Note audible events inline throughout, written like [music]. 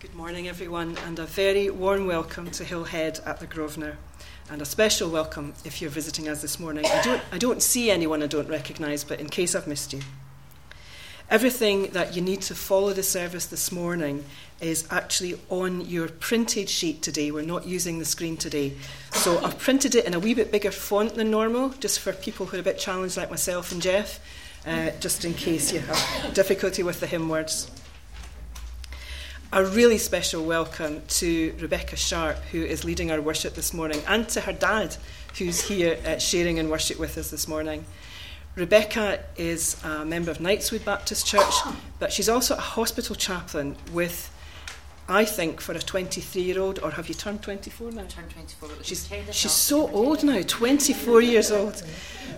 Good morning, everyone, and a very warm welcome to Hillhead at the Grosvenor. And a special welcome if you're visiting us this morning. I don't, I don't see anyone I don't recognise, but in case I've missed you. Everything that you need to follow the service this morning is actually on your printed sheet today. We're not using the screen today. So I've printed it in a wee bit bigger font than normal, just for people who are a bit challenged like myself and Jeff, uh, just in case you have difficulty with the hymn words a really special welcome to Rebecca Sharp, who is leading our worship this morning, and to her dad, who's here uh, sharing in worship with us this morning. Rebecca is a member of Knightswood Baptist Church, but she's also a hospital chaplain with, I think, for a 23 year old, or have you turned 24 now? turned 24. She's, she's so old now, 24 years old.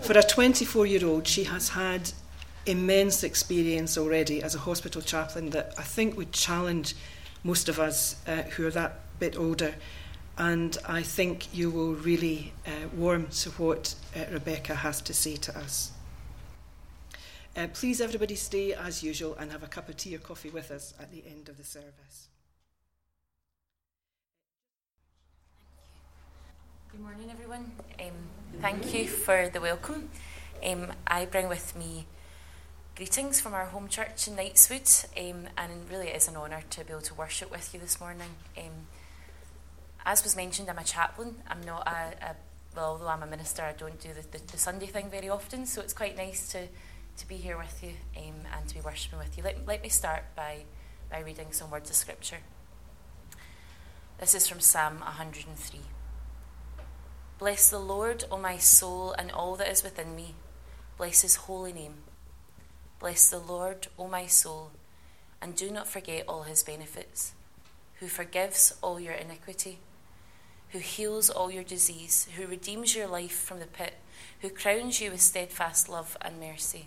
For a 24 year old, she has had immense experience already as a hospital chaplain that I think would challenge most of us uh, who are that bit older. And I think you will really uh, warm to what uh, Rebecca has to say to us. Uh, please, everybody, stay as usual and have a cup of tea or coffee with us at the end of the service. Good morning, everyone. Um, thank you for the welcome. Um, I bring with me Greetings from our home church in Knightswood, um, and really it is an honour to be able to worship with you this morning. Um, as was mentioned, I'm a chaplain. I'm not a, a well, although I'm a minister, I don't do the, the, the, Sunday thing very often, so it's quite nice to, to be here with you um, and to be worshipping with you. Let, let me start by, by reading some words of scripture. This is from Psalm 103. Bless the Lord, O my soul, and all that is within me. Bless his holy name. Bless the Lord, O my soul, and do not forget all his benefits, who forgives all your iniquity, who heals all your disease, who redeems your life from the pit, who crowns you with steadfast love and mercy,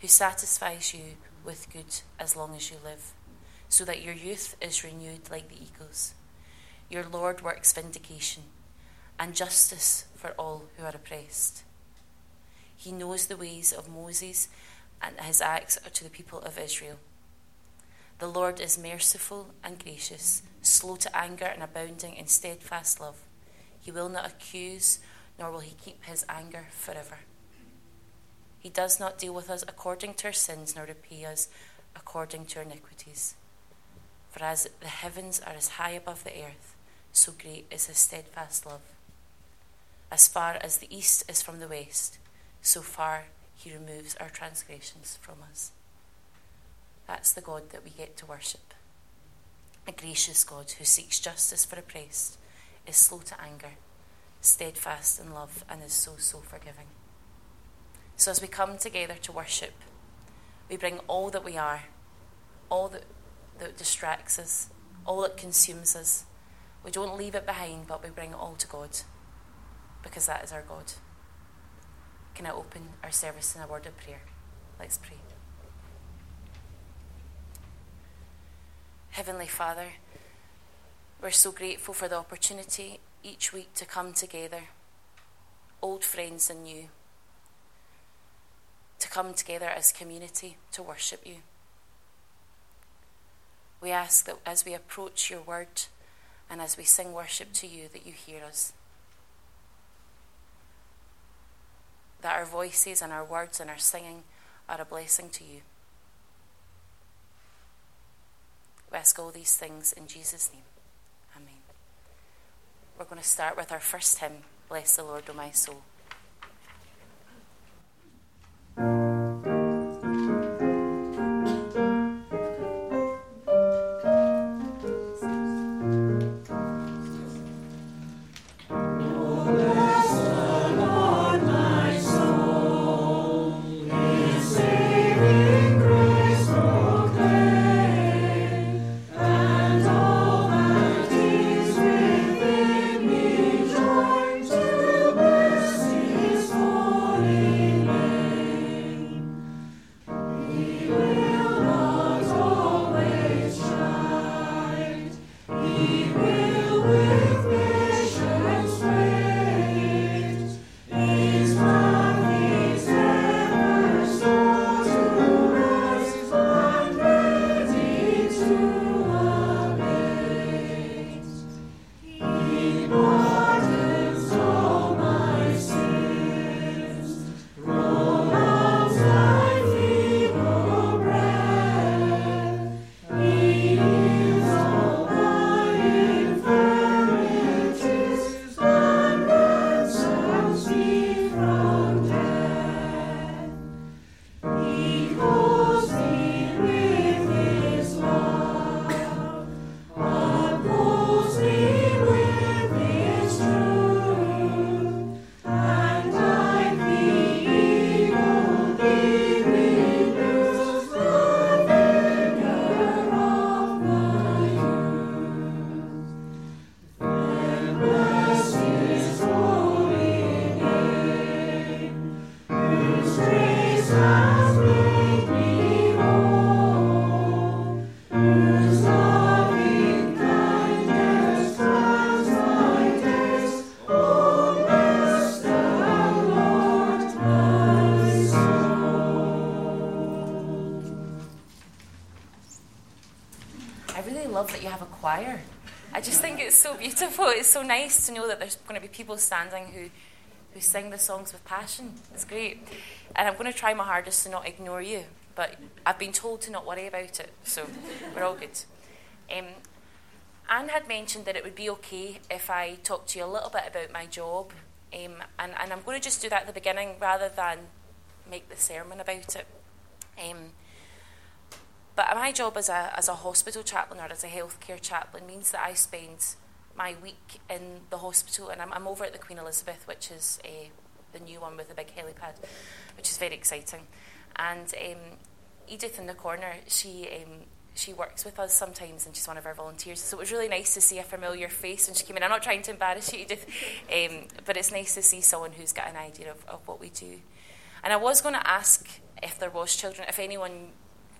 who satisfies you with good as long as you live, so that your youth is renewed like the eagles. Your Lord works vindication and justice for all who are oppressed. He knows the ways of Moses and his acts are to the people of Israel. The Lord is merciful and gracious, slow to anger and abounding in steadfast love. He will not accuse, nor will he keep his anger forever. He does not deal with us according to our sins, nor repay us according to our iniquities. For as the heavens are as high above the earth, so great is his steadfast love. As far as the east is from the west, so far he removes our transgressions from us. That's the God that we get to worship. A gracious God who seeks justice for oppressed, is slow to anger, steadfast in love, and is so, so forgiving. So as we come together to worship, we bring all that we are, all that, that distracts us, all that consumes us. We don't leave it behind, but we bring it all to God because that is our God. Can I open our service in a word of prayer? Let's pray. Heavenly Father, we're so grateful for the opportunity each week to come together, old friends and new, to come together as community to worship you. We ask that as we approach your word and as we sing worship to you, that you hear us. That our voices and our words and our singing are a blessing to you. We ask all these things in Jesus' name. Amen. We're going to start with our first hymn, Bless the Lord, O my soul. Choir. I just think it's so beautiful. It's so nice to know that there's going to be people standing who, who sing the songs with passion. It's great. And I'm going to try my hardest to not ignore you, but I've been told to not worry about it, so we're all good. Um, Anne had mentioned that it would be okay if I talked to you a little bit about my job, um, and, and I'm going to just do that at the beginning rather than make the sermon about it. Um, but my job as a, as a hospital chaplain or as a healthcare chaplain means that I spend my week in the hospital, and I'm, I'm over at the Queen Elizabeth, which is uh, the new one with the big helipad, which is very exciting. And um, Edith in the corner, she um, she works with us sometimes, and she's one of our volunteers. So it was really nice to see a familiar face when she came in. I'm not trying to embarrass you, Edith, [laughs] um, but it's nice to see someone who's got an idea of, of what we do. And I was going to ask if there was children, if anyone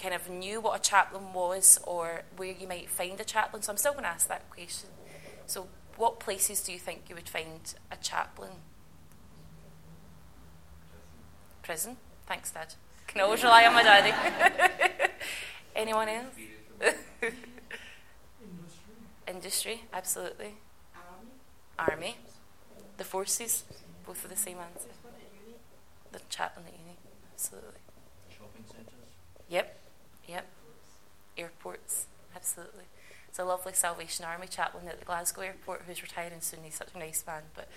kind of knew what a chaplain was or where you might find a chaplain. So I'm still going to ask that question. So, what places do you think you would find a chaplain? Prison. Thanks, Dad. Can always rely on my daddy. [laughs] Anyone else? Industry. [laughs] Industry, absolutely. Army. Army. The forces, both of the same answer. The chaplain at uni, absolutely. Shopping centres. Yep. Yep. Airports, absolutely. It's a lovely Salvation Army chaplain at the Glasgow airport who's retiring soon. He's such a nice man. But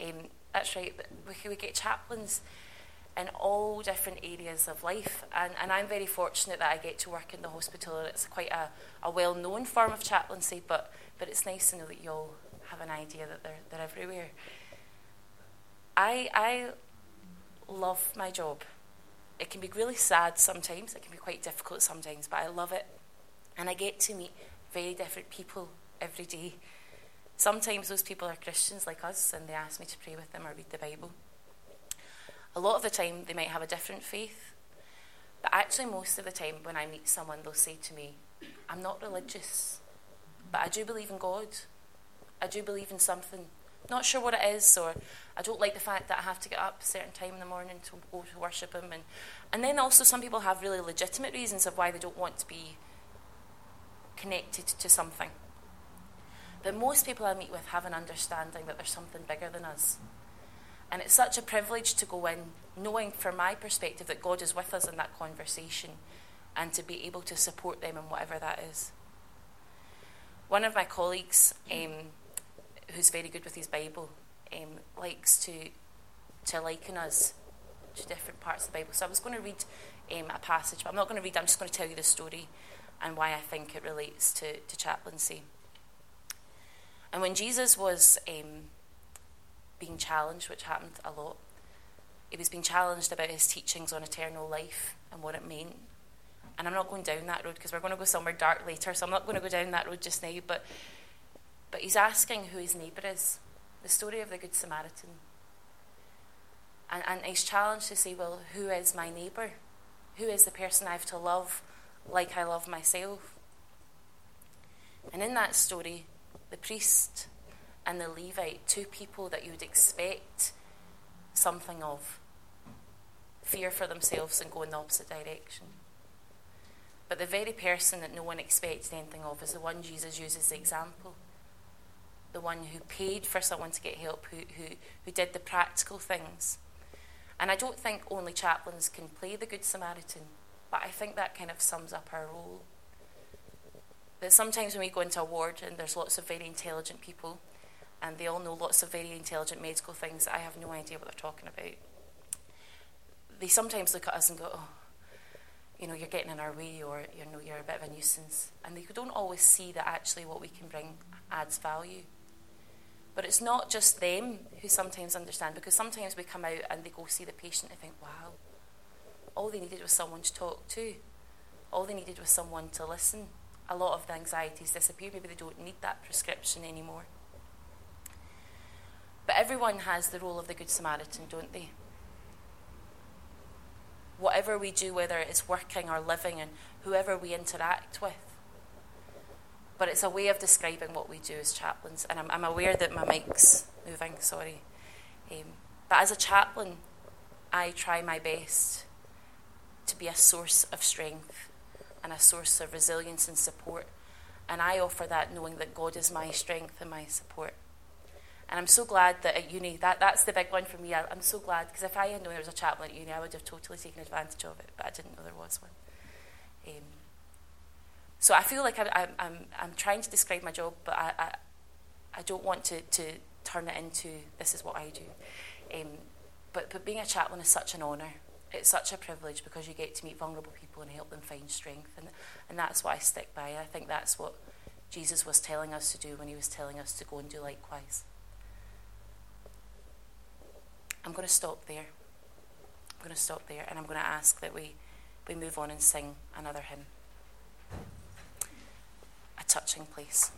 um, that's right. We, we get chaplains in all different areas of life. And, and I'm very fortunate that I get to work in the hospital. It's quite a, a well known form of chaplaincy, but, but it's nice to know that you all have an idea that they're, they're everywhere. I, I love my job it can be really sad sometimes, it can be quite difficult sometimes, but I love it. And I get to meet very different people every day. Sometimes those people are Christians like us and they ask me to pray with them or read the Bible. A lot of the time they might have a different faith, but actually, most of the time when I meet someone, they'll say to me, I'm not religious, but I do believe in God. I do believe in something not sure what it is, or I don't like the fact that I have to get up a certain time in the morning to go to worship Him. And, and then also, some people have really legitimate reasons of why they don't want to be connected to something. But most people I meet with have an understanding that there's something bigger than us. And it's such a privilege to go in knowing, from my perspective, that God is with us in that conversation and to be able to support them in whatever that is. One of my colleagues, um, who's very good with his Bible, um, likes to to liken us to different parts of the Bible. So I was going to read um, a passage, but I'm not going to read. I'm just going to tell you the story and why I think it relates to to chaplaincy. And when Jesus was um, being challenged, which happened a lot, he was being challenged about his teachings on eternal life and what it meant. And I'm not going down that road because we're going to go somewhere dark later, so I'm not going to go down that road just now. But but he's asking who his neighbour is. The story of the Good Samaritan. And, and he's challenged to say, well, who is my neighbour? Who is the person I have to love like I love myself? And in that story, the priest and the Levite, two people that you would expect something of, fear for themselves and go in the opposite direction. But the very person that no one expects anything of is the one Jesus uses as the example the one who paid for someone to get help, who, who, who did the practical things. And I don't think only chaplains can play the Good Samaritan, but I think that kind of sums up our role. That sometimes when we go into a ward and there's lots of very intelligent people, and they all know lots of very intelligent medical things that I have no idea what they're talking about, they sometimes look at us and go, oh, you know, you're getting in our way or you know, you're a bit of a nuisance. And they don't always see that actually what we can bring adds value. But it's not just them who sometimes understand, because sometimes we come out and they go see the patient and think, wow, all they needed was someone to talk to. All they needed was someone to listen. A lot of the anxieties disappear. Maybe they don't need that prescription anymore. But everyone has the role of the Good Samaritan, don't they? Whatever we do, whether it's working or living, and whoever we interact with, but it's a way of describing what we do as chaplains. And I'm, I'm aware that my mic's moving, sorry. Um, but as a chaplain, I try my best to be a source of strength and a source of resilience and support And I offer that knowing that God is my strength and my support. And I'm so glad that at uni, that, that's the big one for me. I, am so glad, because if I had known there was a chaplain at uni, I would have totally taken advantage of it, but I didn't know there was one. Um, so I feel like I, I'm, I'm trying to describe my job, but I, I, I don't want to, to turn it into this is what I do. Um, but, but being a chaplain is such an honour. It's such a privilege because you get to meet vulnerable people and help them find strength. And, and that's what I stick by. I think that's what Jesus was telling us to do when he was telling us to go and do likewise. I'm going to stop there. I'm going to stop there and I'm going to ask that we, we move on and sing another hymn. A touching place.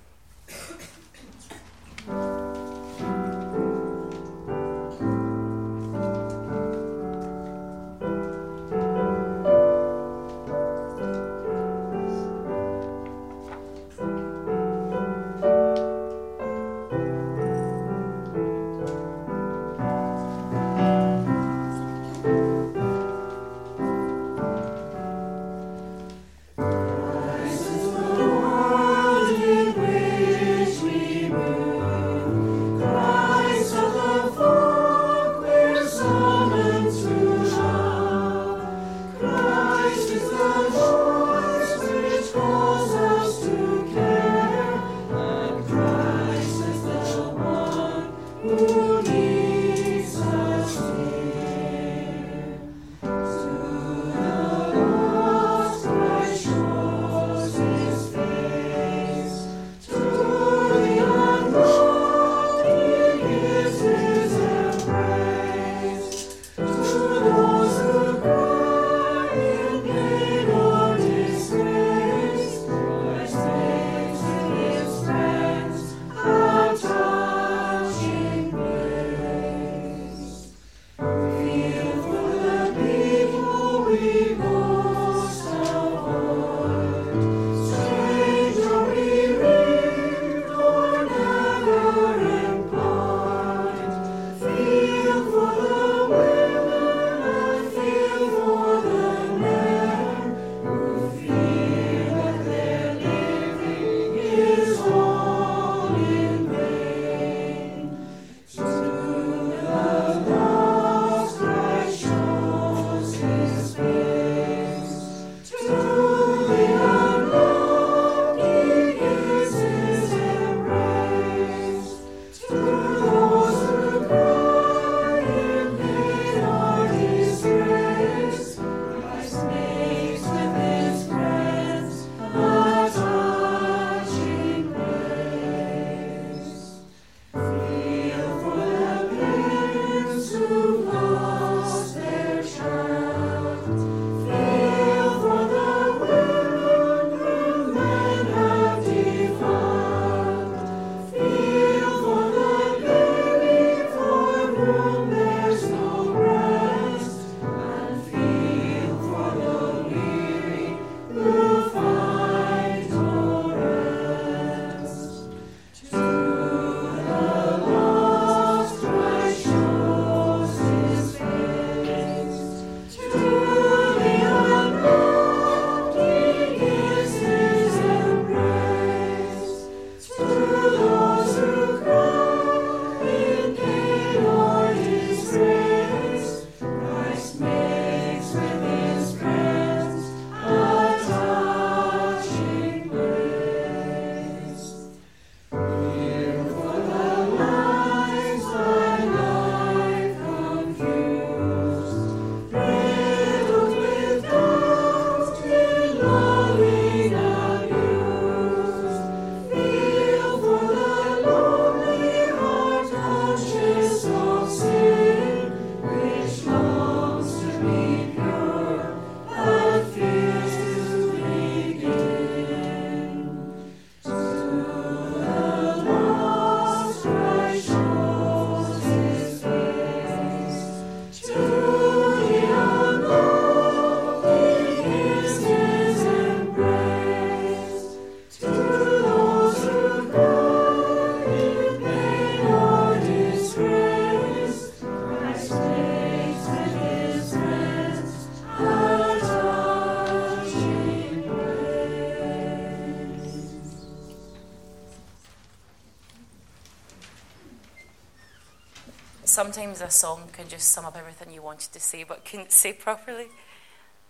Sometimes a song can just sum up everything you wanted to say but couldn't say properly.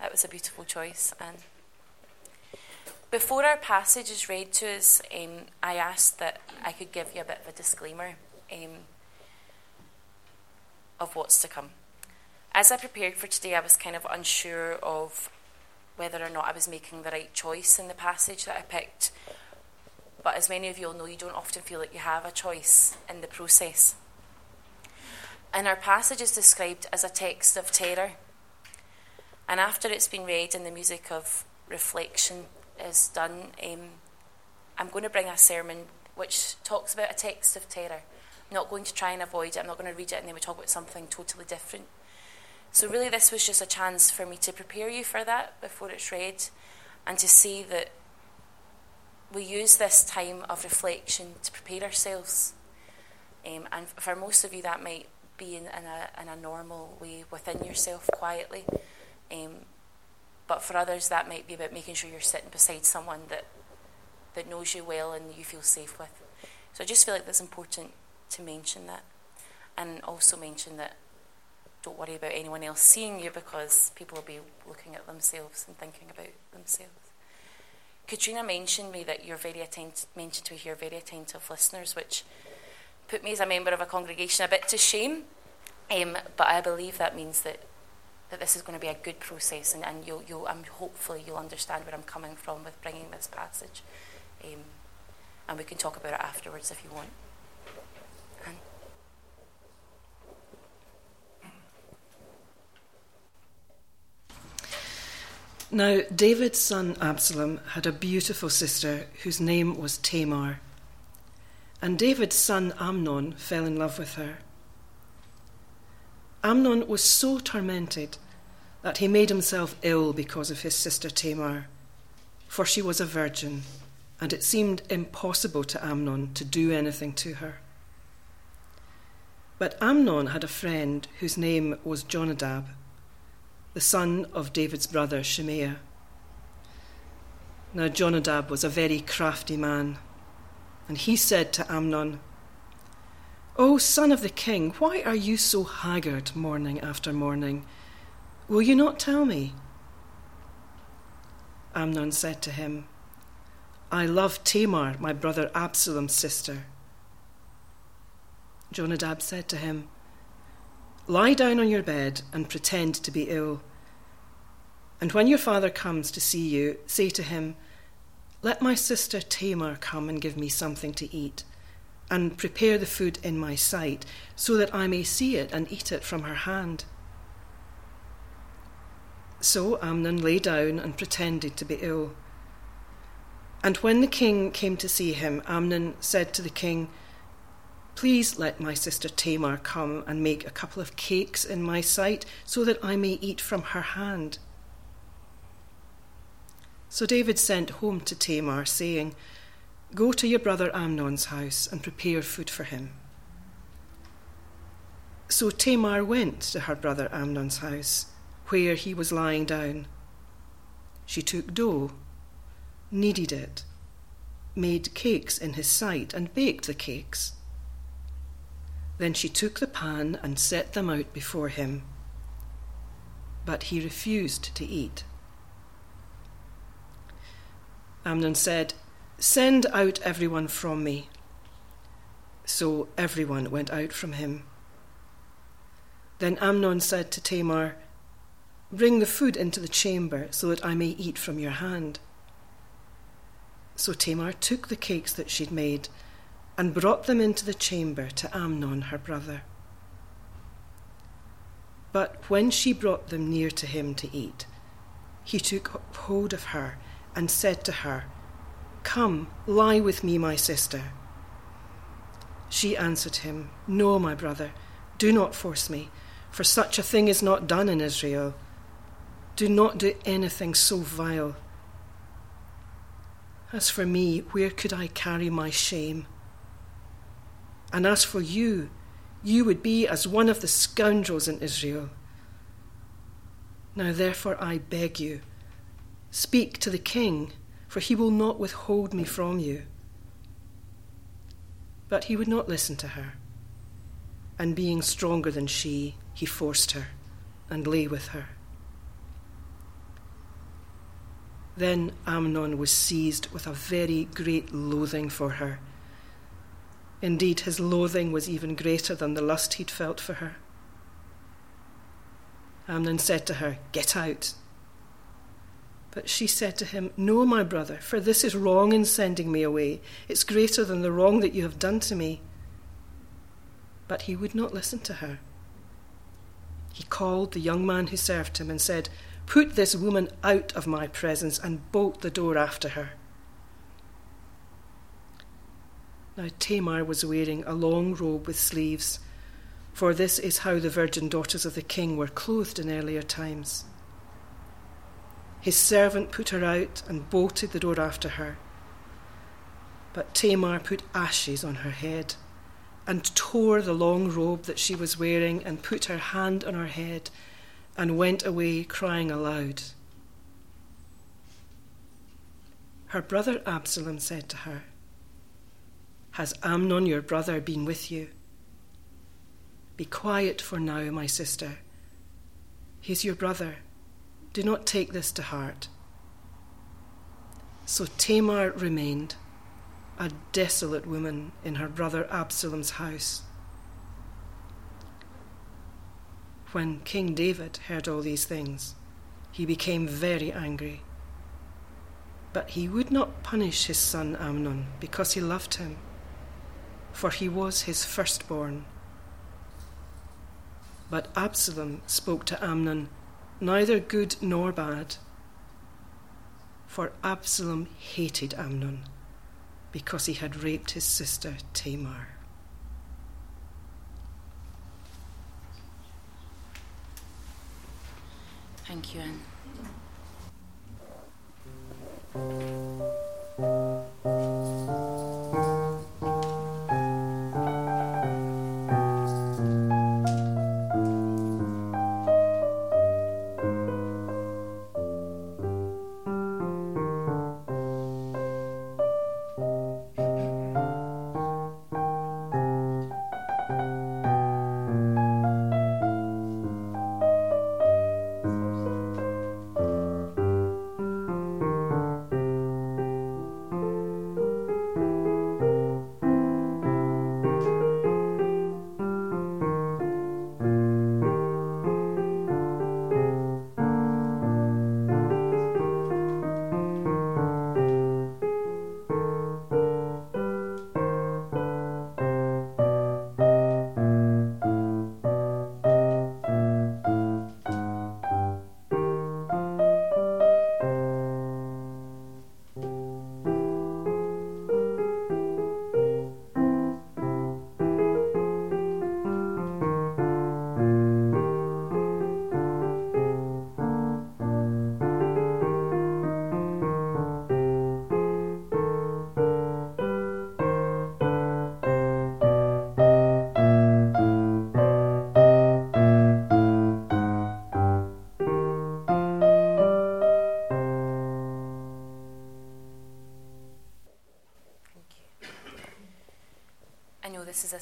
That was a beautiful choice. And before our passage is read to us, um, I asked that I could give you a bit of a disclaimer um, of what's to come. As I prepared for today, I was kind of unsure of whether or not I was making the right choice in the passage that I picked. But as many of you all know, you don't often feel like you have a choice in the process. And our passage is described as a text of terror. And after it's been read and the music of reflection is done, um, I'm going to bring a sermon which talks about a text of terror. I'm not going to try and avoid it. I'm not going to read it and then we talk about something totally different. So, really, this was just a chance for me to prepare you for that before it's read and to see that we use this time of reflection to prepare ourselves. Um, and for most of you, that might be in, in, a, in a normal way within yourself quietly. Um, but for others, that might be about making sure you're sitting beside someone that, that knows you well and you feel safe with. So I just feel like that's important to mention that. And also mention that don't worry about anyone else seeing you because people will be looking at themselves and thinking about themselves. Katrina mentioned me that you're very attentive, mentioned to hear very attentive listeners, which put me as a member of a congregation a bit to shame. Um, but I believe that means that that this is going to be a good process, and, and you'll, you'll, I'm hopefully you'll understand where I'm coming from with bringing this passage, um, and we can talk about it afterwards if you want. Now, David's son Absalom had a beautiful sister whose name was Tamar. And David's son Amnon fell in love with her. Amnon was so tormented that he made himself ill because of his sister Tamar, for she was a virgin, and it seemed impossible to Amnon to do anything to her. But Amnon had a friend whose name was Jonadab, the son of David's brother Shimea. Now Jonadab was a very crafty man, and he said to Amnon, O son of the king, why are you so haggard morning after morning? Will you not tell me? Amnon said to him, I love Tamar, my brother Absalom's sister. Jonadab said to him, Lie down on your bed and pretend to be ill. And when your father comes to see you, say to him, Let my sister Tamar come and give me something to eat and prepare the food in my sight, so that I may see it and eat it from her hand. So Amnon lay down and pretended to be ill. And when the king came to see him, Amnon said to the king, Please let my sister Tamar come and make a couple of cakes in my sight, so that I may eat from her hand. So David sent home to Tamar, saying, Go to your brother Amnon's house and prepare food for him. So Tamar went to her brother Amnon's house, where he was lying down. She took dough, kneaded it, made cakes in his sight, and baked the cakes. Then she took the pan and set them out before him. But he refused to eat. Amnon said, Send out everyone from me. So everyone went out from him. Then Amnon said to Tamar, Bring the food into the chamber so that I may eat from your hand. So Tamar took the cakes that she'd made and brought them into the chamber to Amnon, her brother. But when she brought them near to him to eat, he took hold of her and said to her, Come, lie with me, my sister. She answered him, No, my brother, do not force me, for such a thing is not done in Israel. Do not do anything so vile. As for me, where could I carry my shame? And as for you, you would be as one of the scoundrels in Israel. Now, therefore, I beg you, speak to the king for he will not withhold me from you. But he would not listen to her. and being stronger than she, he forced her and lay with her. Then Amnon was seized with a very great loathing for her. Indeed, his loathing was even greater than the lust he'd felt for her. Amnon said to her, Get out. But she said to him, No, my brother, for this is wrong in sending me away. It's greater than the wrong that you have done to me. But he would not listen to her. He called the young man who served him and said, Put this woman out of my presence and bolt the door after her. Now Tamar was wearing a long robe with sleeves, for this is how the virgin daughters of the king were clothed in earlier times. His servant put her out and bolted the door after her. But Tamar put ashes on her head and tore the long robe that she was wearing and put her hand on her head and went away crying aloud. Her brother Absalom said to her, Has Amnon your brother been with you? Be quiet for now, my sister. He's your brother. Do not take this to heart. So Tamar remained, a desolate woman, in her brother Absalom's house. When King David heard all these things, he became very angry. But he would not punish his son Amnon because he loved him, for he was his firstborn. But Absalom spoke to Amnon, neither good nor bad, for Absalom hated Amnon because he had raped his sister Tamar. Thank you, Anne.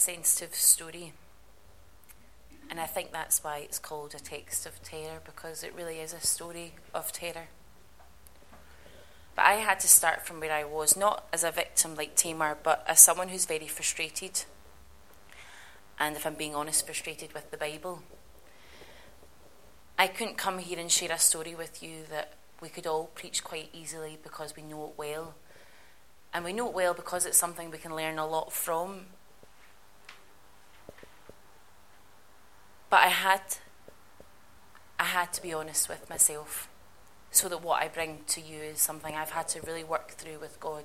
Sensitive story. And I think that's why it's called a text of terror, because it really is a story of terror. But I had to start from where I was, not as a victim like Tamar, but as someone who's very frustrated. And if I'm being honest, frustrated with the Bible. I couldn't come here and share a story with you that we could all preach quite easily because we know it well. And we know it well because it's something we can learn a lot from. But I had I had to be honest with myself so that what I bring to you is something I've had to really work through with God.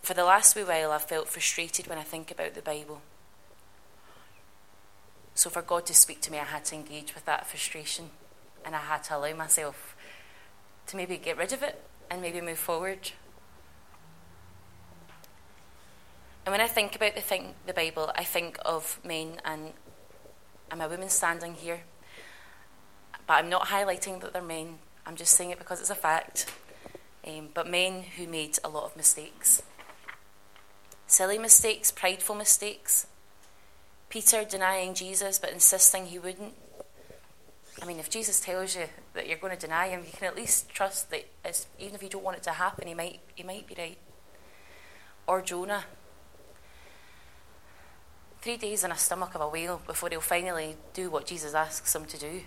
For the last wee while, I've felt frustrated when I think about the Bible. So, for God to speak to me, I had to engage with that frustration and I had to allow myself to maybe get rid of it and maybe move forward. And when I think about the, thing, the Bible, I think of men, and I'm a woman standing here, but I'm not highlighting that they're men. I'm just saying it because it's a fact. Um, but men who made a lot of mistakes. Silly mistakes, prideful mistakes. Peter denying Jesus but insisting he wouldn't. I mean, if Jesus tells you that you're going to deny him, you can at least trust that even if you don't want it to happen, he might, he might be right. Or Jonah. Three days in a stomach of a whale before he'll finally do what Jesus asks him to do.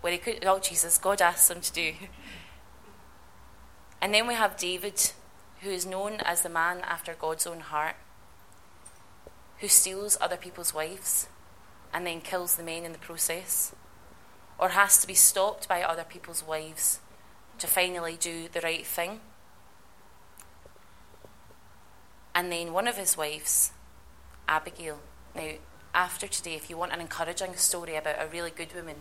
Where he could, oh, Jesus, God asks him to do. And then we have David, who is known as the man after God's own heart, who steals other people's wives and then kills the men in the process or has to be stopped by other people's wives to finally do the right thing. And then one of his wives, Abigail. Now, after today, if you want an encouraging story about a really good woman,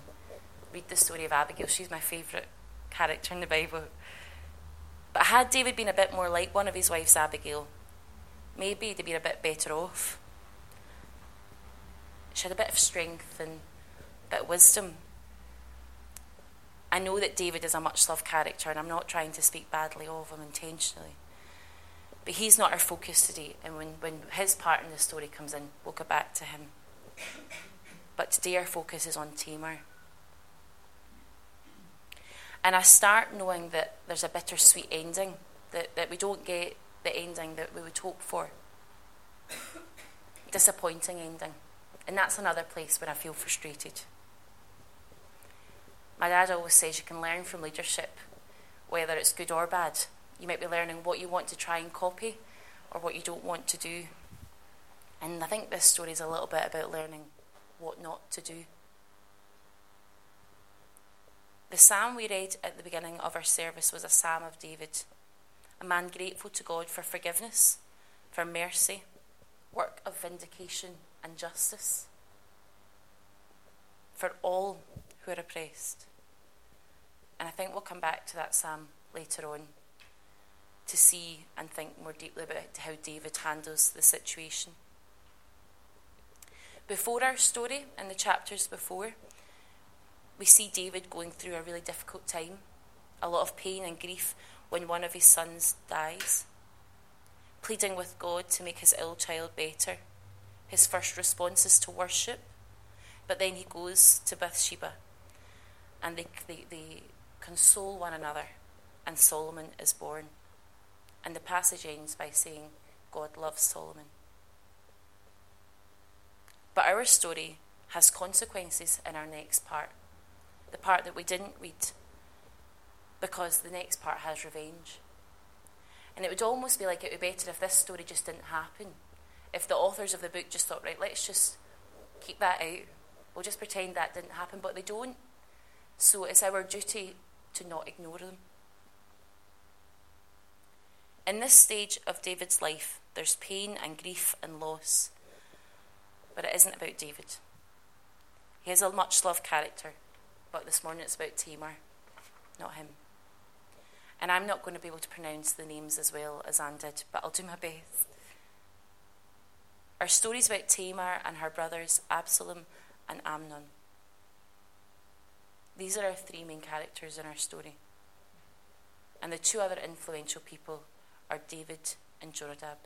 read the story of Abigail. She's my favourite character in the Bible. But had David been a bit more like one of his wives, Abigail, maybe they'd been a bit better off. She had a bit of strength and a bit of wisdom I know that David is a much loved character, and I'm not trying to speak badly of him intentionally. But he's not our focus today, and when, when his part in the story comes in, we'll go back to him. But today our focus is on Tamar. And I start knowing that there's a bittersweet ending, that, that we don't get the ending that we would hope for. Disappointing ending. And that's another place where I feel frustrated. My dad always says you can learn from leadership, whether it's good or bad. You might be learning what you want to try and copy or what you don't want to do. And I think this story is a little bit about learning what not to do. The psalm we read at the beginning of our service was a psalm of David, a man grateful to God for forgiveness, for mercy, work of vindication and justice, for all who are oppressed. And I think we'll come back to that psalm later on to see and think more deeply about how David handles the situation. Before our story, in the chapters before, we see David going through a really difficult time, a lot of pain and grief when one of his sons dies, pleading with God to make his ill child better. His first response is to worship, but then he goes to Bathsheba and they, they, they console one another, and Solomon is born. And the passage ends by saying, God loves Solomon. But our story has consequences in our next part, the part that we didn't read, because the next part has revenge. And it would almost be like it would be better if this story just didn't happen. If the authors of the book just thought, right, let's just keep that out. We'll just pretend that didn't happen. But they don't. So it's our duty to not ignore them. In this stage of David's life, there's pain and grief and loss. But it isn't about David. He is a much loved character, but this morning it's about Tamar, not him. And I'm not going to be able to pronounce the names as well as Anne did, but I'll do my best. Our story's about Tamar and her brothers Absalom and Amnon. These are our three main characters in our story. And the two other influential people are David and Jonadab.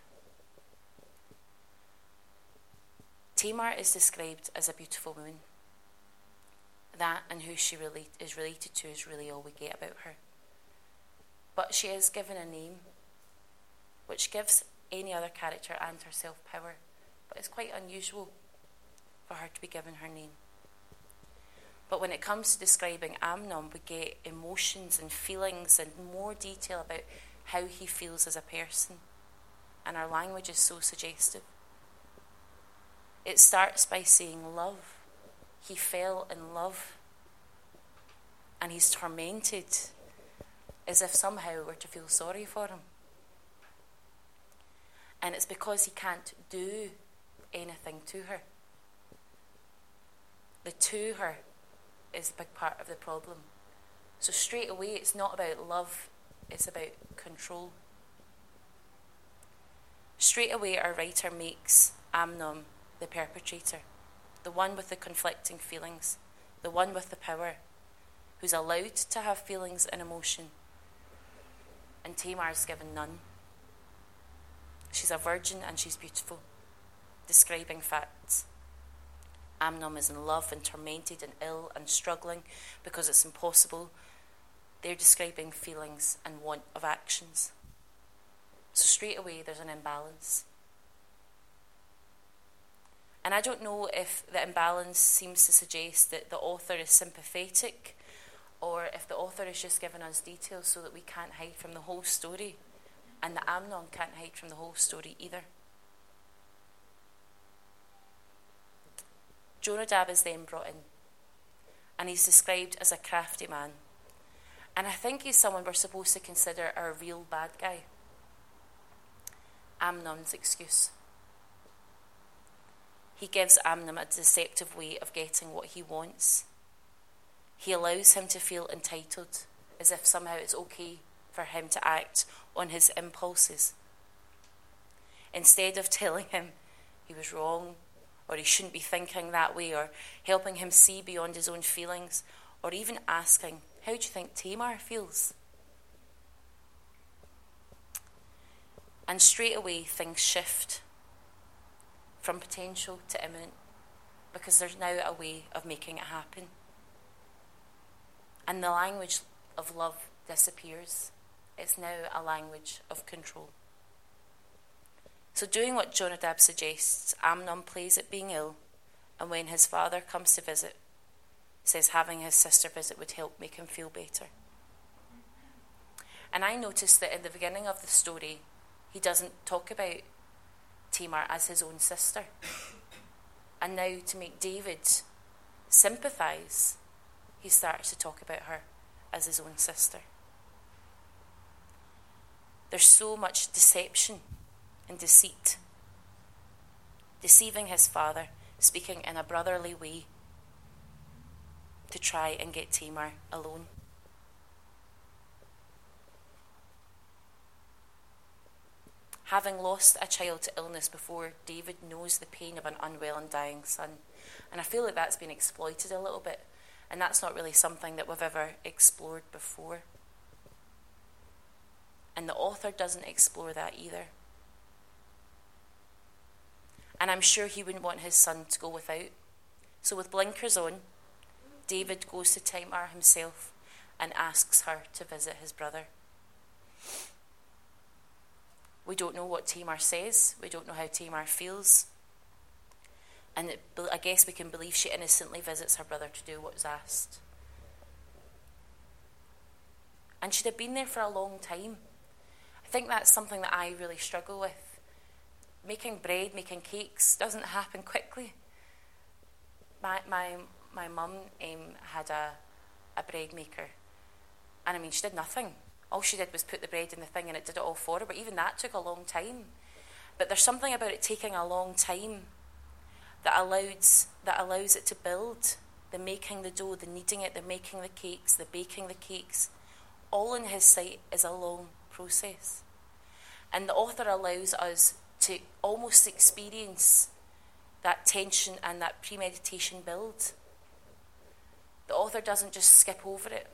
Tamar is described as a beautiful woman. That and who she relate, is related to is really all we get about her. But she is given a name which gives any other character and herself power, but it's quite unusual for her to be given her name. But when it comes to describing Amnon, we get emotions and feelings and more detail about how he feels as a person. And our language is so suggestive. It starts by saying love. He fell in love. And he's tormented as if somehow we're to feel sorry for him. And it's because he can't do anything to her. The to her is a big part of the problem. So, straight away, it's not about love, it's about control. Straight away, our writer makes Amnon the perpetrator, the one with the conflicting feelings, the one with the power, who's allowed to have feelings and emotion. And Tamar's given none. She's a virgin and she's beautiful, describing facts. Amnon is in love and tormented and ill and struggling because it's impossible. They're describing feelings and want of actions. So straight away, there's an imbalance. And I don't know if the imbalance seems to suggest that the author is sympathetic or if the author is just giving us details so that we can't hide from the whole story and that Amnon can't hide from the whole story either. Jonadab is then brought in, and he's described as a crafty man. And I think he's someone we're supposed to consider our real bad guy. Amnon's excuse. He gives Amnon a deceptive way of getting what he wants. He allows him to feel entitled, as if somehow it's okay for him to act on his impulses. Instead of telling him he was wrong, or he shouldn't be thinking that way, or helping him see beyond his own feelings, or even asking, How do you think Tamar feels? And straight away, things shift from potential to imminent because there's now a way of making it happen. And the language of love disappears. It's now a language of control. So, doing what Jonadab suggests, Amnon plays at being ill, and when his father comes to visit, says having his sister visit would help make him feel better. And I noticed that in the beginning of the story, he doesn't talk about Tamar as his own sister. And now, to make David sympathise, he starts to talk about her as his own sister. There's so much deception and deceit. Deceiving his father, speaking in a brotherly way to try and get Tamar alone. Having lost a child to illness before, David knows the pain of an unwell and dying son. And I feel like that's been exploited a little bit, and that's not really something that we've ever explored before. And the author doesn't explore that either. And I'm sure he wouldn't want his son to go without. So, with blinkers on, David goes to Tamar himself and asks her to visit his brother. We don't know what Tamar says. We don't know how Tamar feels. And it, I guess we can believe she innocently visits her brother to do what was asked. And she'd have been there for a long time. I think that's something that I really struggle with. Making bread, making cakes doesn't happen quickly. My, my, my mum um, had a, a bread maker, and I mean, she did nothing all she did was put the bread in the thing and it did it all for her, but even that took a long time. But there's something about it taking a long time that allows that allows it to build. The making the dough, the kneading it, the making the cakes, the baking the cakes, all in his sight is a long process. And the author allows us to almost experience that tension and that premeditation build. The author doesn't just skip over it.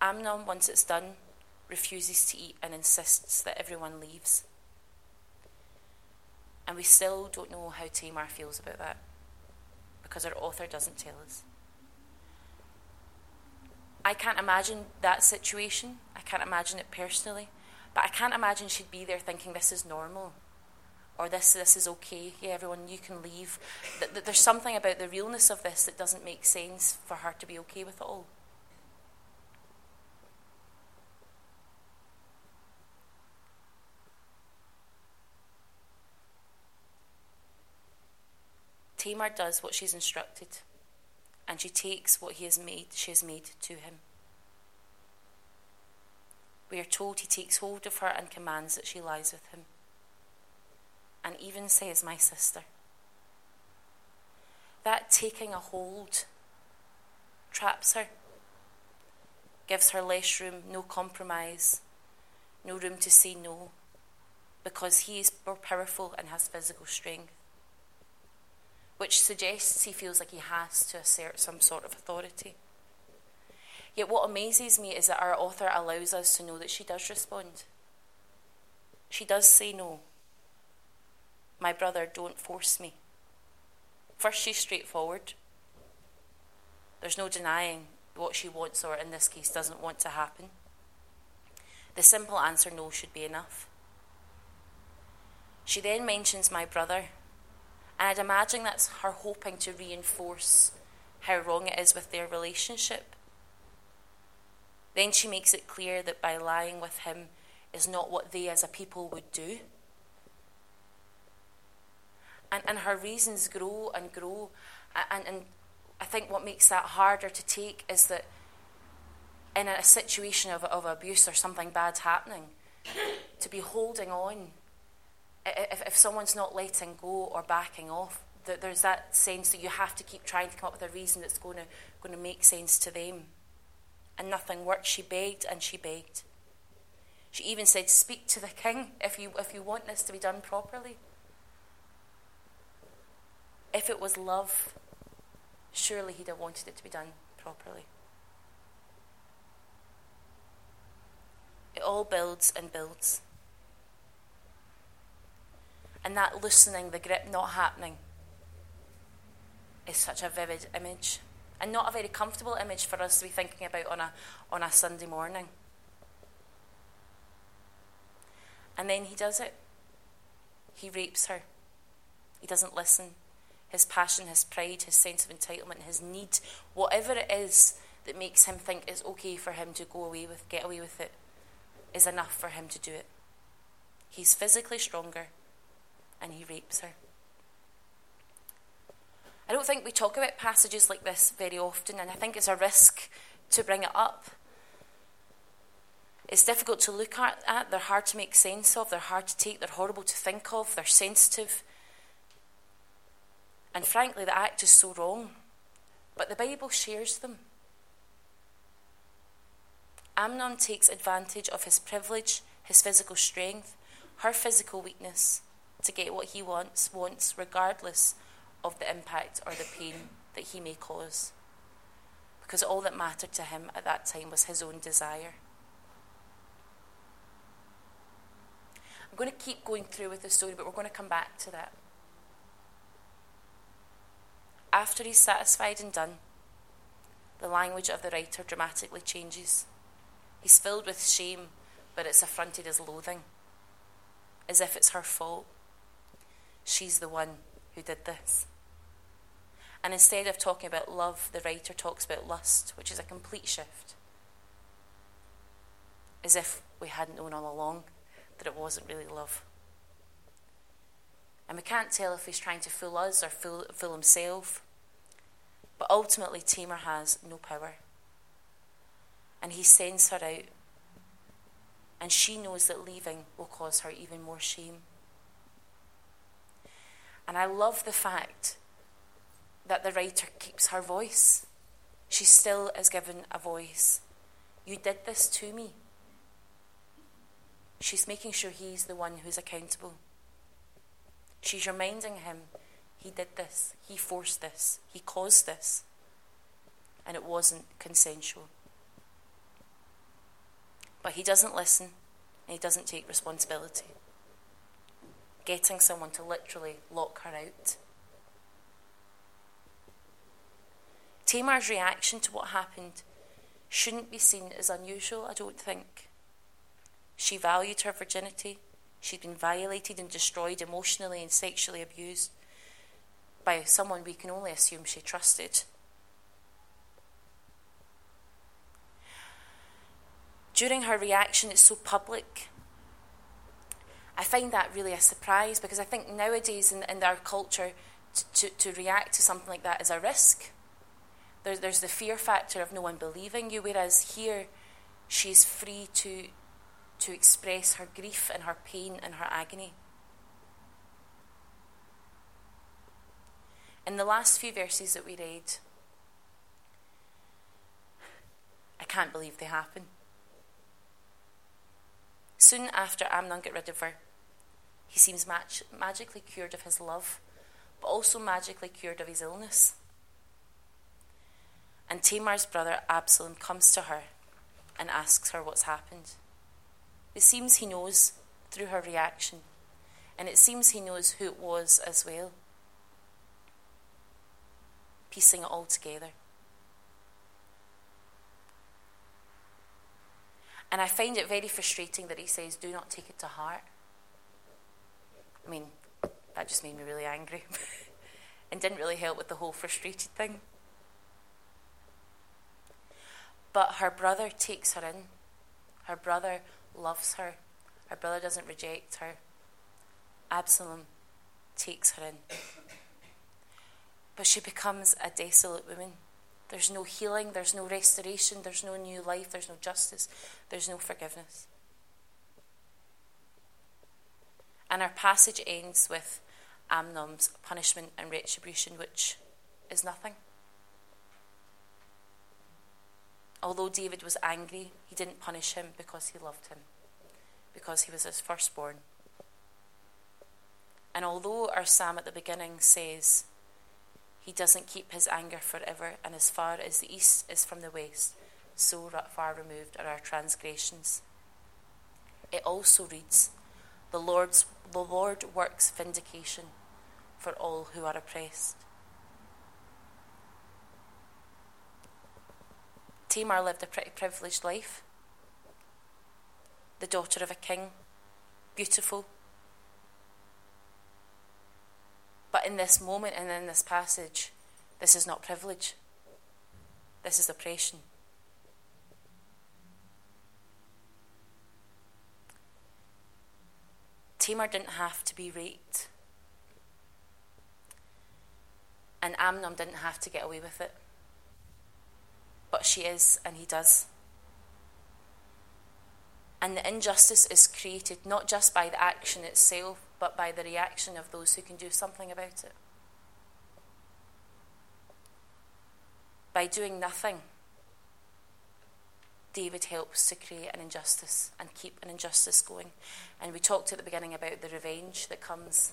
Amnon, once it's done, refuses to eat and insists that everyone leaves. And we still don't know how Tamar feels about that because our author doesn't tell us. I can't imagine that situation. I can't imagine it personally. But I can't imagine she'd be there thinking this is normal or this this is okay. Yeah, everyone, you can leave. There's something about the realness of this that doesn't make sense for her to be okay with it all. Tamar does what she's instructed, and she takes what he has made, she has made to him. We are told he takes hold of her and commands that she lies with him, and even says, My sister. That taking a hold traps her, gives her less room, no compromise, no room to say no, because he is more powerful and has physical strength which suggests he feels like he has to assert some sort of authority. Yet what amazes me is that our author allows us to know that she does respond. She does say no. My brother, don't force me. First, she's straightforward. There's no denying what she wants, or in this case, doesn't want to happen. The simple answer no should be enough. She then mentions my brother, and I'd imagine that's her hoping to reinforce how wrong it is with their relationship. Then she makes it clear that by lying with him is not what they as a people would do. And, and her reasons grow and grow. And, and I think what makes that harder to take is that in a situation of, of abuse or something bad happening, to be holding on, if, if someone's not letting go or backing off, that there's that sense that you have to keep trying to come up with a reason that's going to, going to make sense to them. And nothing worked. She begged and she begged. She even said, Speak to the king if you, if you want this to be done properly. If it was love, surely he'd have wanted it to be done properly. It all builds and builds. And that loosening, the grip not happening, is such a vivid image. And not a very comfortable image for us to be thinking about on a, on a Sunday morning. And then he does it. He rapes her. He doesn't listen. His passion, his pride, his sense of entitlement, his need, whatever it is that makes him think it's okay for him to go away with, get away with it, is enough for him to do it. He's physically stronger and he rapes her. I don't think we talk about passages like this very often, and I think it's a risk to bring it up it's difficult to look at, they're hard to make sense of, they're hard to take, they're horrible to think of, they're sensitive. And frankly, the act is so wrong. But the Bible shares them. Amnon takes advantage of his privilege, his physical strength, her physical weakness to get what he wants, wants regardless of the impact or the pain that he may cause. Because all that mattered to him at that time was his own desire. I'm going to keep going through with the story, but we're going to come back to that. After he's satisfied and done, the language of the writer dramatically changes. He's filled with shame, but it's affronted as loathing, as if it's her fault. She's the one who did this. And instead of talking about love, the writer talks about lust, which is a complete shift. As if we hadn't known all along that it wasn't really love. And we can't tell if he's trying to fool us or fool, fool himself. But ultimately, Tamar has no power. And he sends her out. And she knows that leaving will cause her even more shame. And I love the fact that the writer keeps her voice. She still is given a voice. You did this to me. She's making sure he's the one who's accountable. She's reminding him he did this, he forced this, he caused this, and it wasn't consensual. But he doesn't listen and he doesn't take responsibility. Getting someone to literally lock her out. Tamar's reaction to what happened shouldn't be seen as unusual, I don't think. She valued her virginity. She'd been violated and destroyed emotionally and sexually abused by someone we can only assume she trusted. During her reaction, it's so public. I find that really a surprise because I think nowadays in, in our culture, to, to, to react to something like that is a risk. There's, there's the fear factor of no one believing you, whereas here she's free to, to express her grief and her pain and her agony. In the last few verses that we read, I can't believe they happen. Soon after Amnon got rid of her, he seems mag- magically cured of his love, but also magically cured of his illness. And Tamar's brother Absalom comes to her and asks her what's happened. It seems he knows through her reaction, and it seems he knows who it was as well. Piecing it all together. And I find it very frustrating that he says, Do not take it to heart. I mean, that just made me really angry [laughs] and didn't really help with the whole frustrated thing. But her brother takes her in. Her brother loves her. Her brother doesn't reject her. Absalom takes her in. But she becomes a desolate woman. There's no healing, there's no restoration, there's no new life, there's no justice, there's no forgiveness. And our passage ends with Amnon's punishment and retribution, which is nothing. Although David was angry, he didn't punish him because he loved him, because he was his firstborn. And although our psalm at the beginning says, He doesn't keep his anger forever, and as far as the east is from the west, so far removed are our transgressions. It also reads, The, Lord's, the Lord works vindication for all who are oppressed. Tamar lived a pretty privileged life. The daughter of a king, beautiful. But in this moment and in this passage, this is not privilege, this is oppression. Tamar didn't have to be raped, and Amnon didn't have to get away with it but she is, and he does. And the injustice is created not just by the action itself, but by the reaction of those who can do something about it. By doing nothing, David helps to create an injustice and keep an injustice going. And we talked at the beginning about the revenge that comes,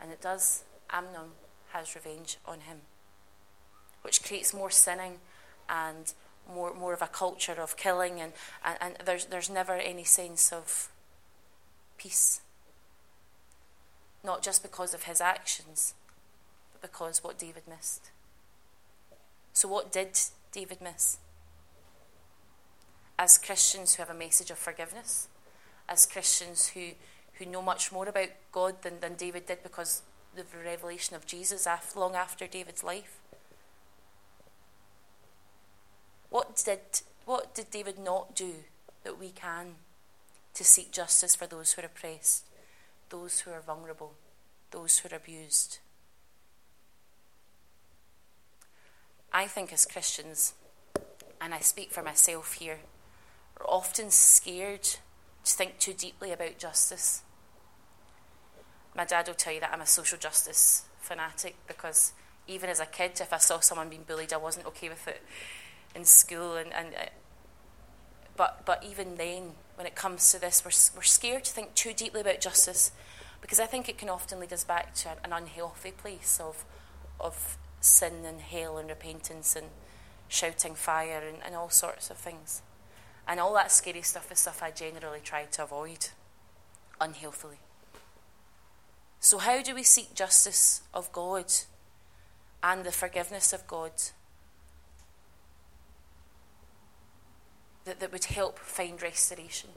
and it does. Amnon has revenge on him, which creates more sinning and more more of a culture of killing and, and, and there's there's never any sense of peace. Not just because of his actions, but because what David missed. So what did David miss? As Christians who have a message of forgiveness, as Christians who, who know much more about God than, than David did because the revelation of Jesus long after David's life, what did, what did David not do that we can to seek justice for those who are oppressed, those who are vulnerable, those who are abused? I think as Christians, and I speak for myself here, we're often scared to think too deeply about justice. My dad will tell you that I'm a social justice fanatic because even as a kid, if I saw someone being bullied, I wasn't okay with it in school and, and uh, but but even then when it comes to this we're, we're scared to think too deeply about justice because I think it can often lead us back to an unhealthy place of of sin and hell and repentance and shouting fire and, and all sorts of things. And all that scary stuff is stuff I generally try to avoid unhealthily. So, how do we seek justice of God and the forgiveness of God that, that would help find restoration.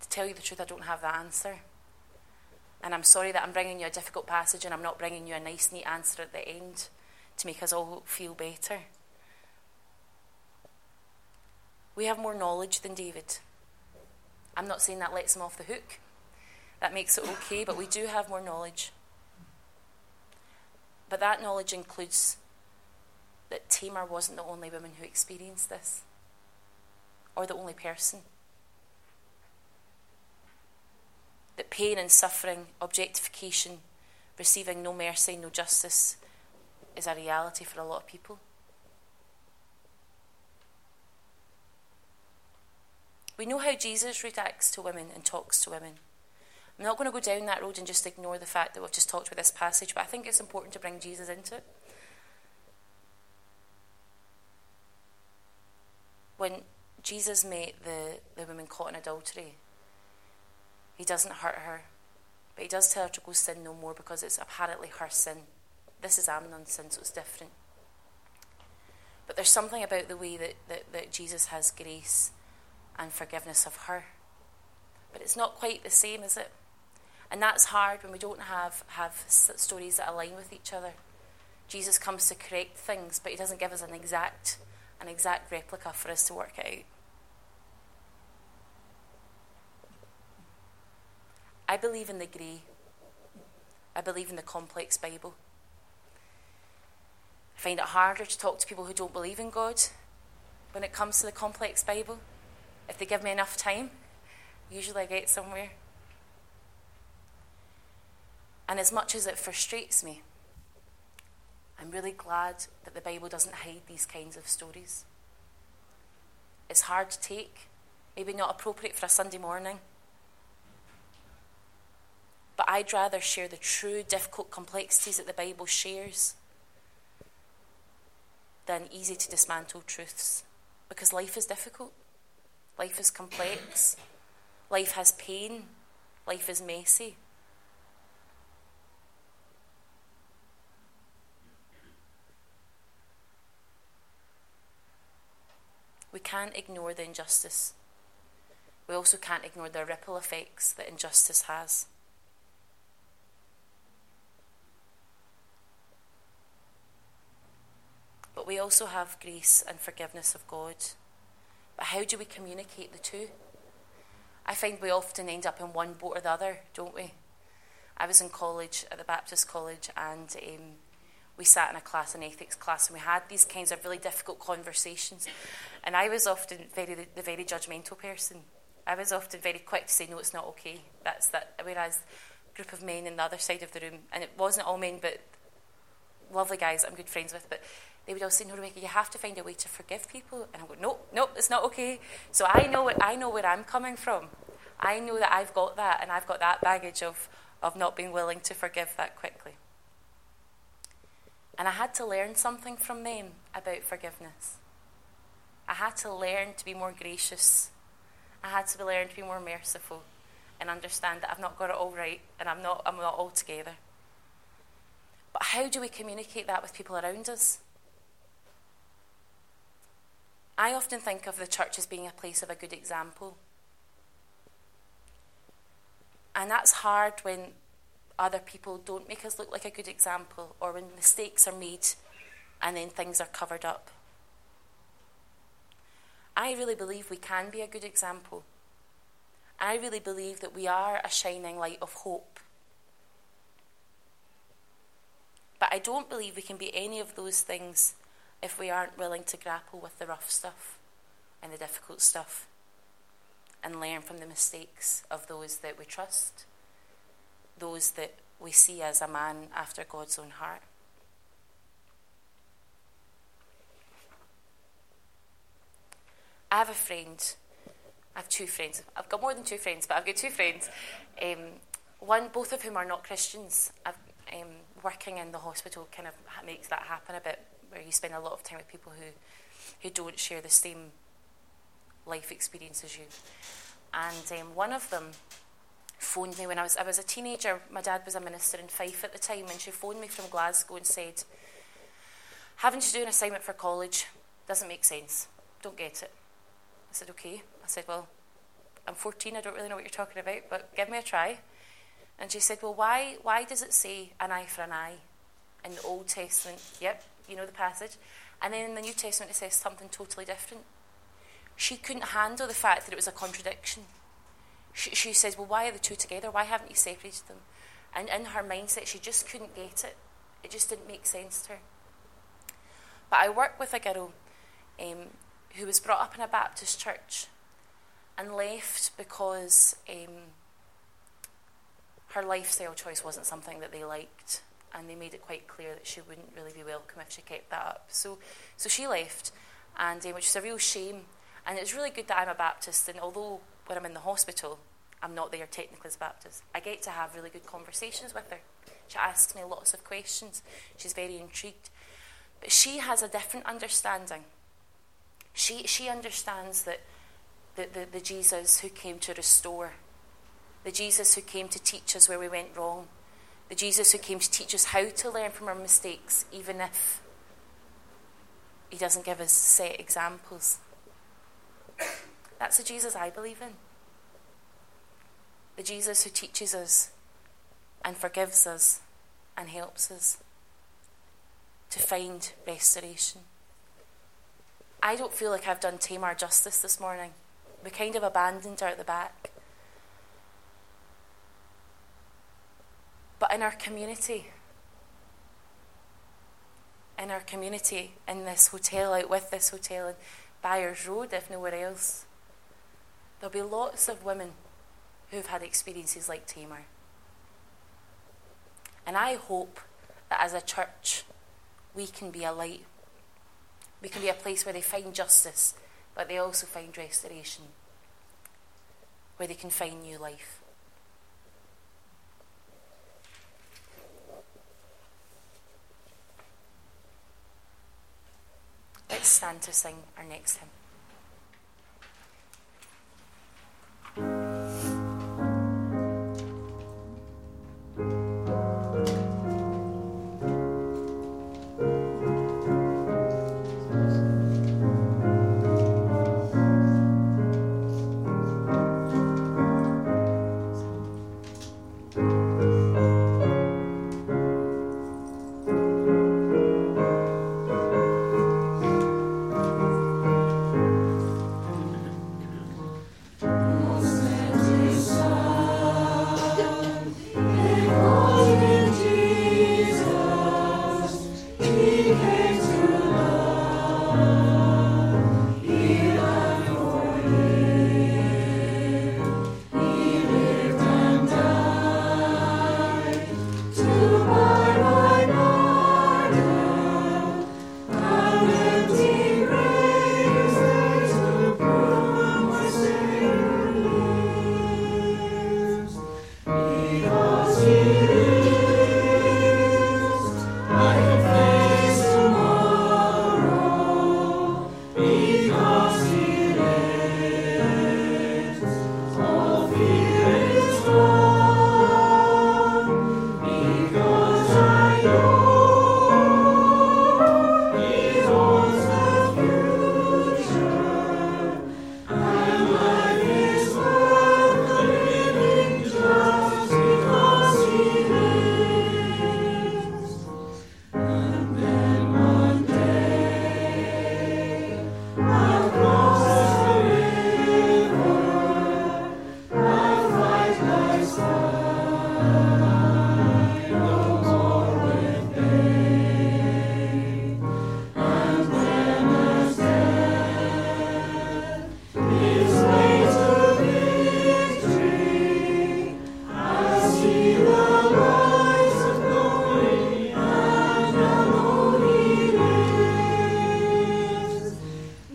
To tell you the truth, I don't have the answer. And I'm sorry that I'm bringing you a difficult passage and I'm not bringing you a nice, neat answer at the end to make us all feel better. We have more knowledge than David. I'm not saying that lets him off the hook. That makes it okay, but we do have more knowledge. But that knowledge includes that Tamar wasn't the only woman who experienced this, or the only person. That pain and suffering, objectification, receiving no mercy, no justice, is a reality for a lot of people. We know how Jesus reacts to women and talks to women. I'm not going to go down that road and just ignore the fact that we've just talked about this passage, but I think it's important to bring Jesus into it. When Jesus met the, the woman caught in adultery, he doesn't hurt her, but he does tell her to go sin no more because it's apparently her sin. This is Amnon's sin, so it's different. But there's something about the way that, that, that Jesus has grace and forgiveness of her. But it's not quite the same, is it? And that's hard when we don't have, have stories that align with each other. Jesus comes to correct things, but he doesn't give us an exact, an exact replica for us to work out. I believe in the grey. I believe in the complex Bible. I find it harder to talk to people who don't believe in God when it comes to the complex Bible. If they give me enough time, usually I get somewhere. And as much as it frustrates me, I'm really glad that the Bible doesn't hide these kinds of stories. It's hard to take, maybe not appropriate for a Sunday morning. But I'd rather share the true, difficult complexities that the Bible shares than easy to dismantle truths. Because life is difficult, life is complex, life has pain, life is messy. We can't ignore the injustice. We also can't ignore the ripple effects that injustice has. but we also have grace and forgiveness of God. But how do we communicate the two? I find we often end up in one boat or the other, don't we? I was in college at the Baptist College and um, we sat in a class, an ethics class, and we had these kinds of really difficult conversations. And I was often very the, the very judgmental person. I was often very quick to say, no, it's not okay. That's that. Whereas a group of men in the other side of the room, and it wasn't all men, but lovely guys I'm good friends with, but they would all say, "No, Rebecca, you have to find a way to forgive people." And I go, "No, no, it's not okay." So I know I know where I'm coming from. I know that I've got that, and I've got that baggage of of not being willing to forgive that quickly. And I had to learn something from them about forgiveness. I had to learn to be more gracious. I had to learn to be more merciful and understand that I've not got it all right and I'm not, I'm not all together. But how do we communicate that with people around us? I often think of the church as being a place of a good example. And that's hard when other people don't make us look like a good example or when mistakes are made and then things are covered up. I really believe we can be a good example. I really believe that we are a shining light of hope. But I don't believe we can be any of those things if we aren't willing to grapple with the rough stuff and the difficult stuff and learn from the mistakes of those that we trust, those that we see as a man after God's own heart. I have a friend. I have two friends. I've got more than two friends, but I've got two friends. Um, one, both of whom are not Christians. I've, um, working in the hospital kind of makes that happen a bit where you spend a lot of time with people who, who don't share the same life experience as you. And um, one of them phoned me when I was I was a teenager. My dad was a minister in Fife at the time, and she phoned me from Glasgow and said, "Having to do an assignment for college doesn't make sense. Don't get it." I said, "Okay." I said, "Well, I'm 14. I don't really know what you're talking about, but give me a try." And she said, "Well, why why does it say an eye for an eye in the Old Testament?" Yep, you know the passage. And then in the New Testament, it says something totally different. She couldn't handle the fact that it was a contradiction. She, she says, Well, why are the two together? Why haven't you separated them? And in her mindset, she just couldn't get it. It just didn't make sense to her. But I work with a girl um, who was brought up in a Baptist church and left because um, her lifestyle choice wasn't something that they liked and they made it quite clear that she wouldn't really be welcome if she kept that up. So, so she left, and um, which is a real shame. And it's really good that I'm a Baptist, and although when I'm in the hospital, I'm not there technically as a Baptist, I get to have really good conversations with her. She asks me lots of questions. She's very intrigued. But she has a different understanding. She, she understands that the, the, the Jesus who came to restore, the Jesus who came to teach us where we went wrong, the Jesus who came to teach us how to learn from our mistakes, even if he doesn't give us set examples. That's the Jesus I believe in. The Jesus who teaches us and forgives us and helps us to find restoration. I don't feel like I've done Tamar justice this morning. We kind of abandoned her at the back. But in our community, in our community, in this hotel, out with this hotel, in Byers Road, if nowhere else, there'll be lots of women who've had experiences like Tamar. And I hope that as a church, we can be a light. We can be a place where they find justice, but they also find restoration, where they can find new life. Let's stand to sing our next hymn.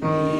Mm.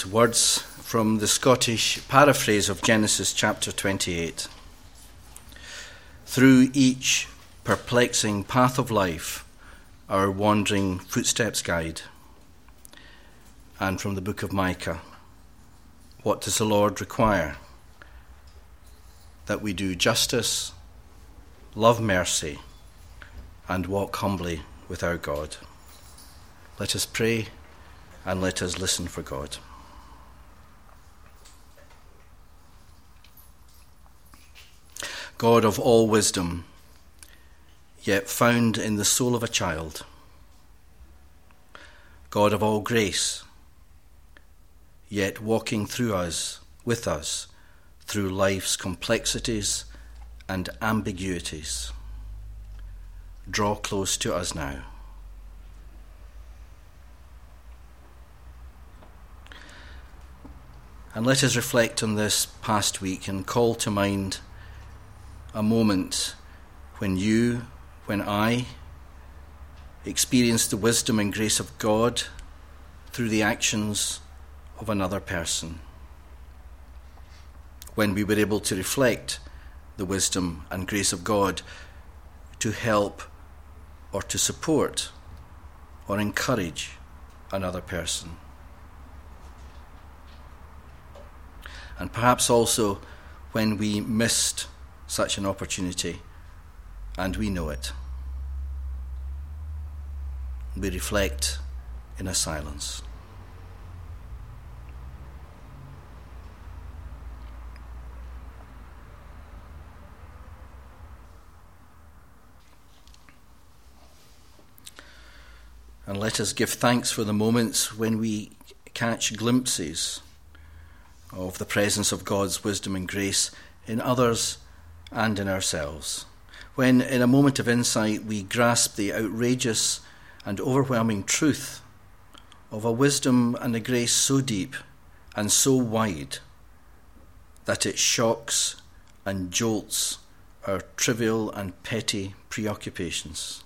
These words from the Scottish paraphrase of Genesis chapter 28. Through each perplexing path of life, our wandering footsteps guide. And from the book of Micah, what does the Lord require? That we do justice, love mercy, and walk humbly with our God. Let us pray and let us listen for God. God of all wisdom, yet found in the soul of a child. God of all grace, yet walking through us, with us, through life's complexities and ambiguities. Draw close to us now. And let us reflect on this past week and call to mind a moment when you, when I, experienced the wisdom and grace of God through the actions of another person. When we were able to reflect the wisdom and grace of God to help or to support or encourage another person. and perhaps also when we missed such an opportunity and we know it. We reflect in a silence. And let us give thanks for the moments when we catch glimpses of the presence of God's wisdom and grace in others and in ourselves. When, in a moment of insight, we grasp the outrageous and overwhelming truth of a wisdom and a grace so deep and so wide that it shocks and jolts our trivial and petty preoccupations.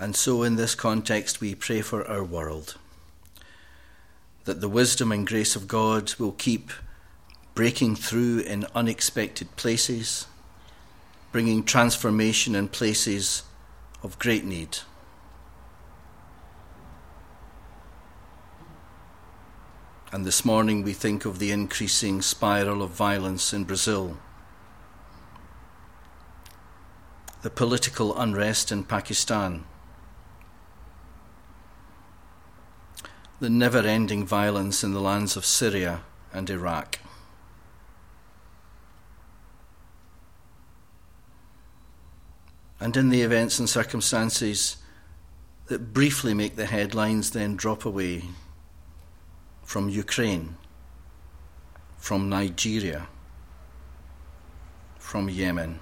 And so, in this context, we pray for our world that the wisdom and grace of God will keep breaking through in unexpected places, bringing transformation in places of great need. And this morning we think of the increasing spiral of violence in Brazil, the political unrest in Pakistan the never ending violence in the lands of Syria and Iraq. And in the events and circumstances that briefly make the headlines then drop away from Ukraine, from Nigeria, from Yemen.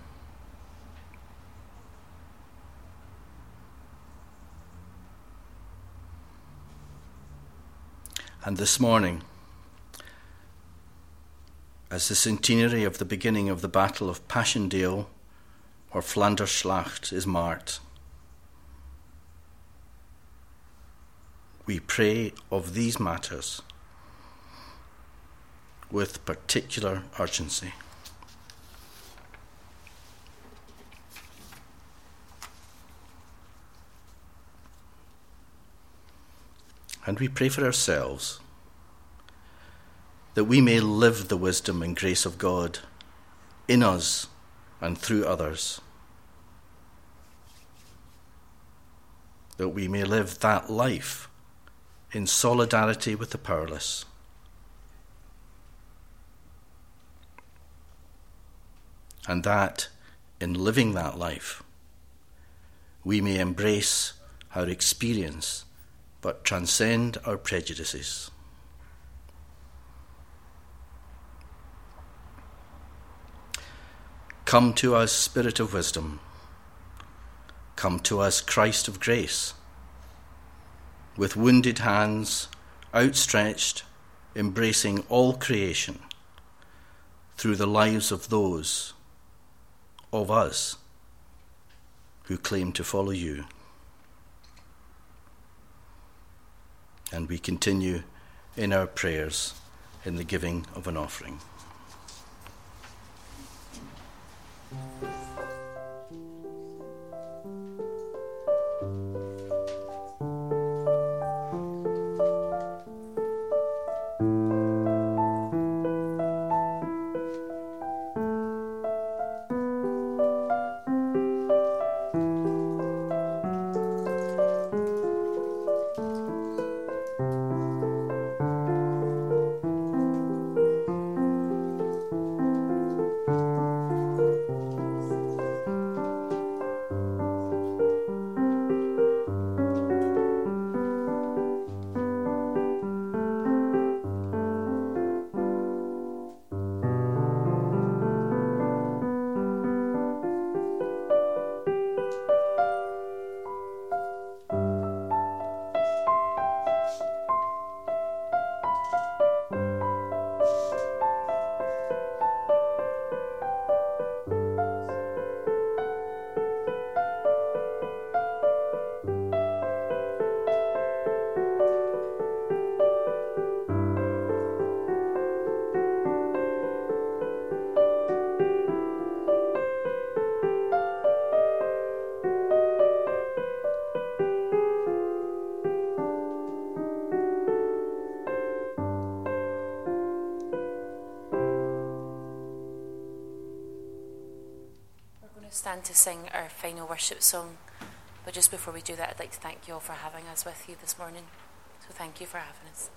And this morning, as the centenary of the beginning of the Battle of Passchendaele or Flanders Schlacht is marked, we pray of these matters with particular urgency. And we pray for ourselves that we may live the wisdom and grace of God in us and through others. That we may live that life in solidarity with the powerless. And that in living that life, we may embrace our experience but transcend our prejudices. Come to us, Spirit of wisdom. Come to us, Christ of grace. With wounded hands outstretched, embracing all creation through the lives of those of us who claim to follow you. And we continue in our prayers in the giving of an offering. Sing our final worship song, but just before we do that, I'd like to thank you all for having us with you this morning. So thank you for having us.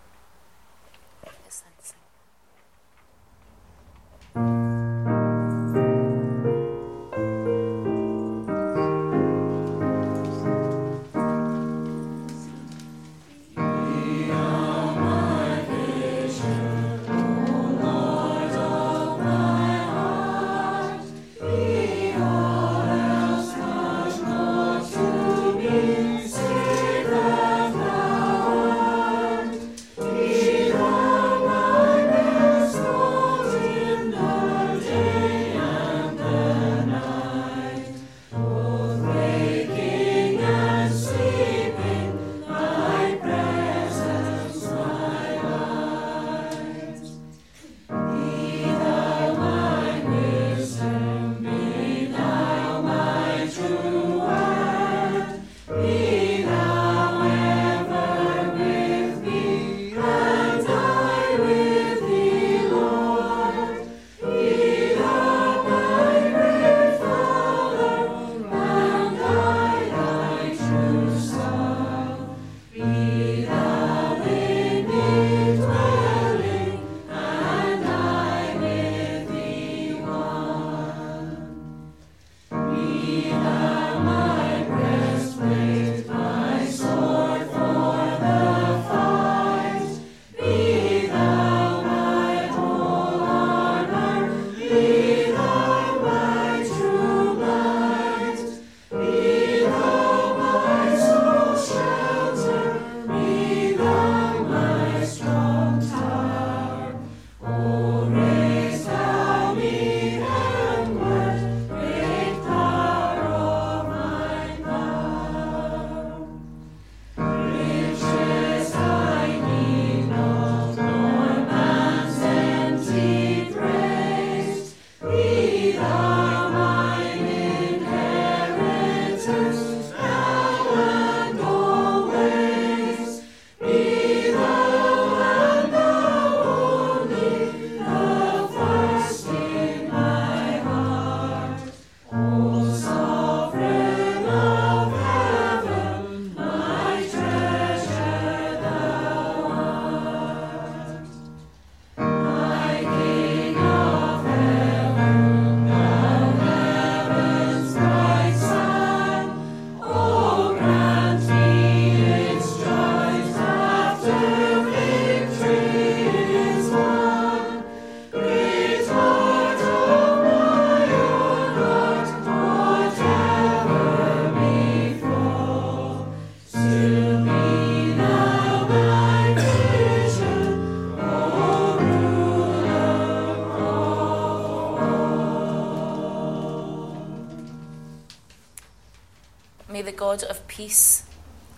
Peace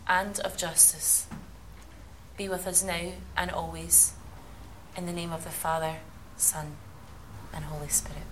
and of justice, be with us now and always. In the name of the Father, Son, and Holy Spirit.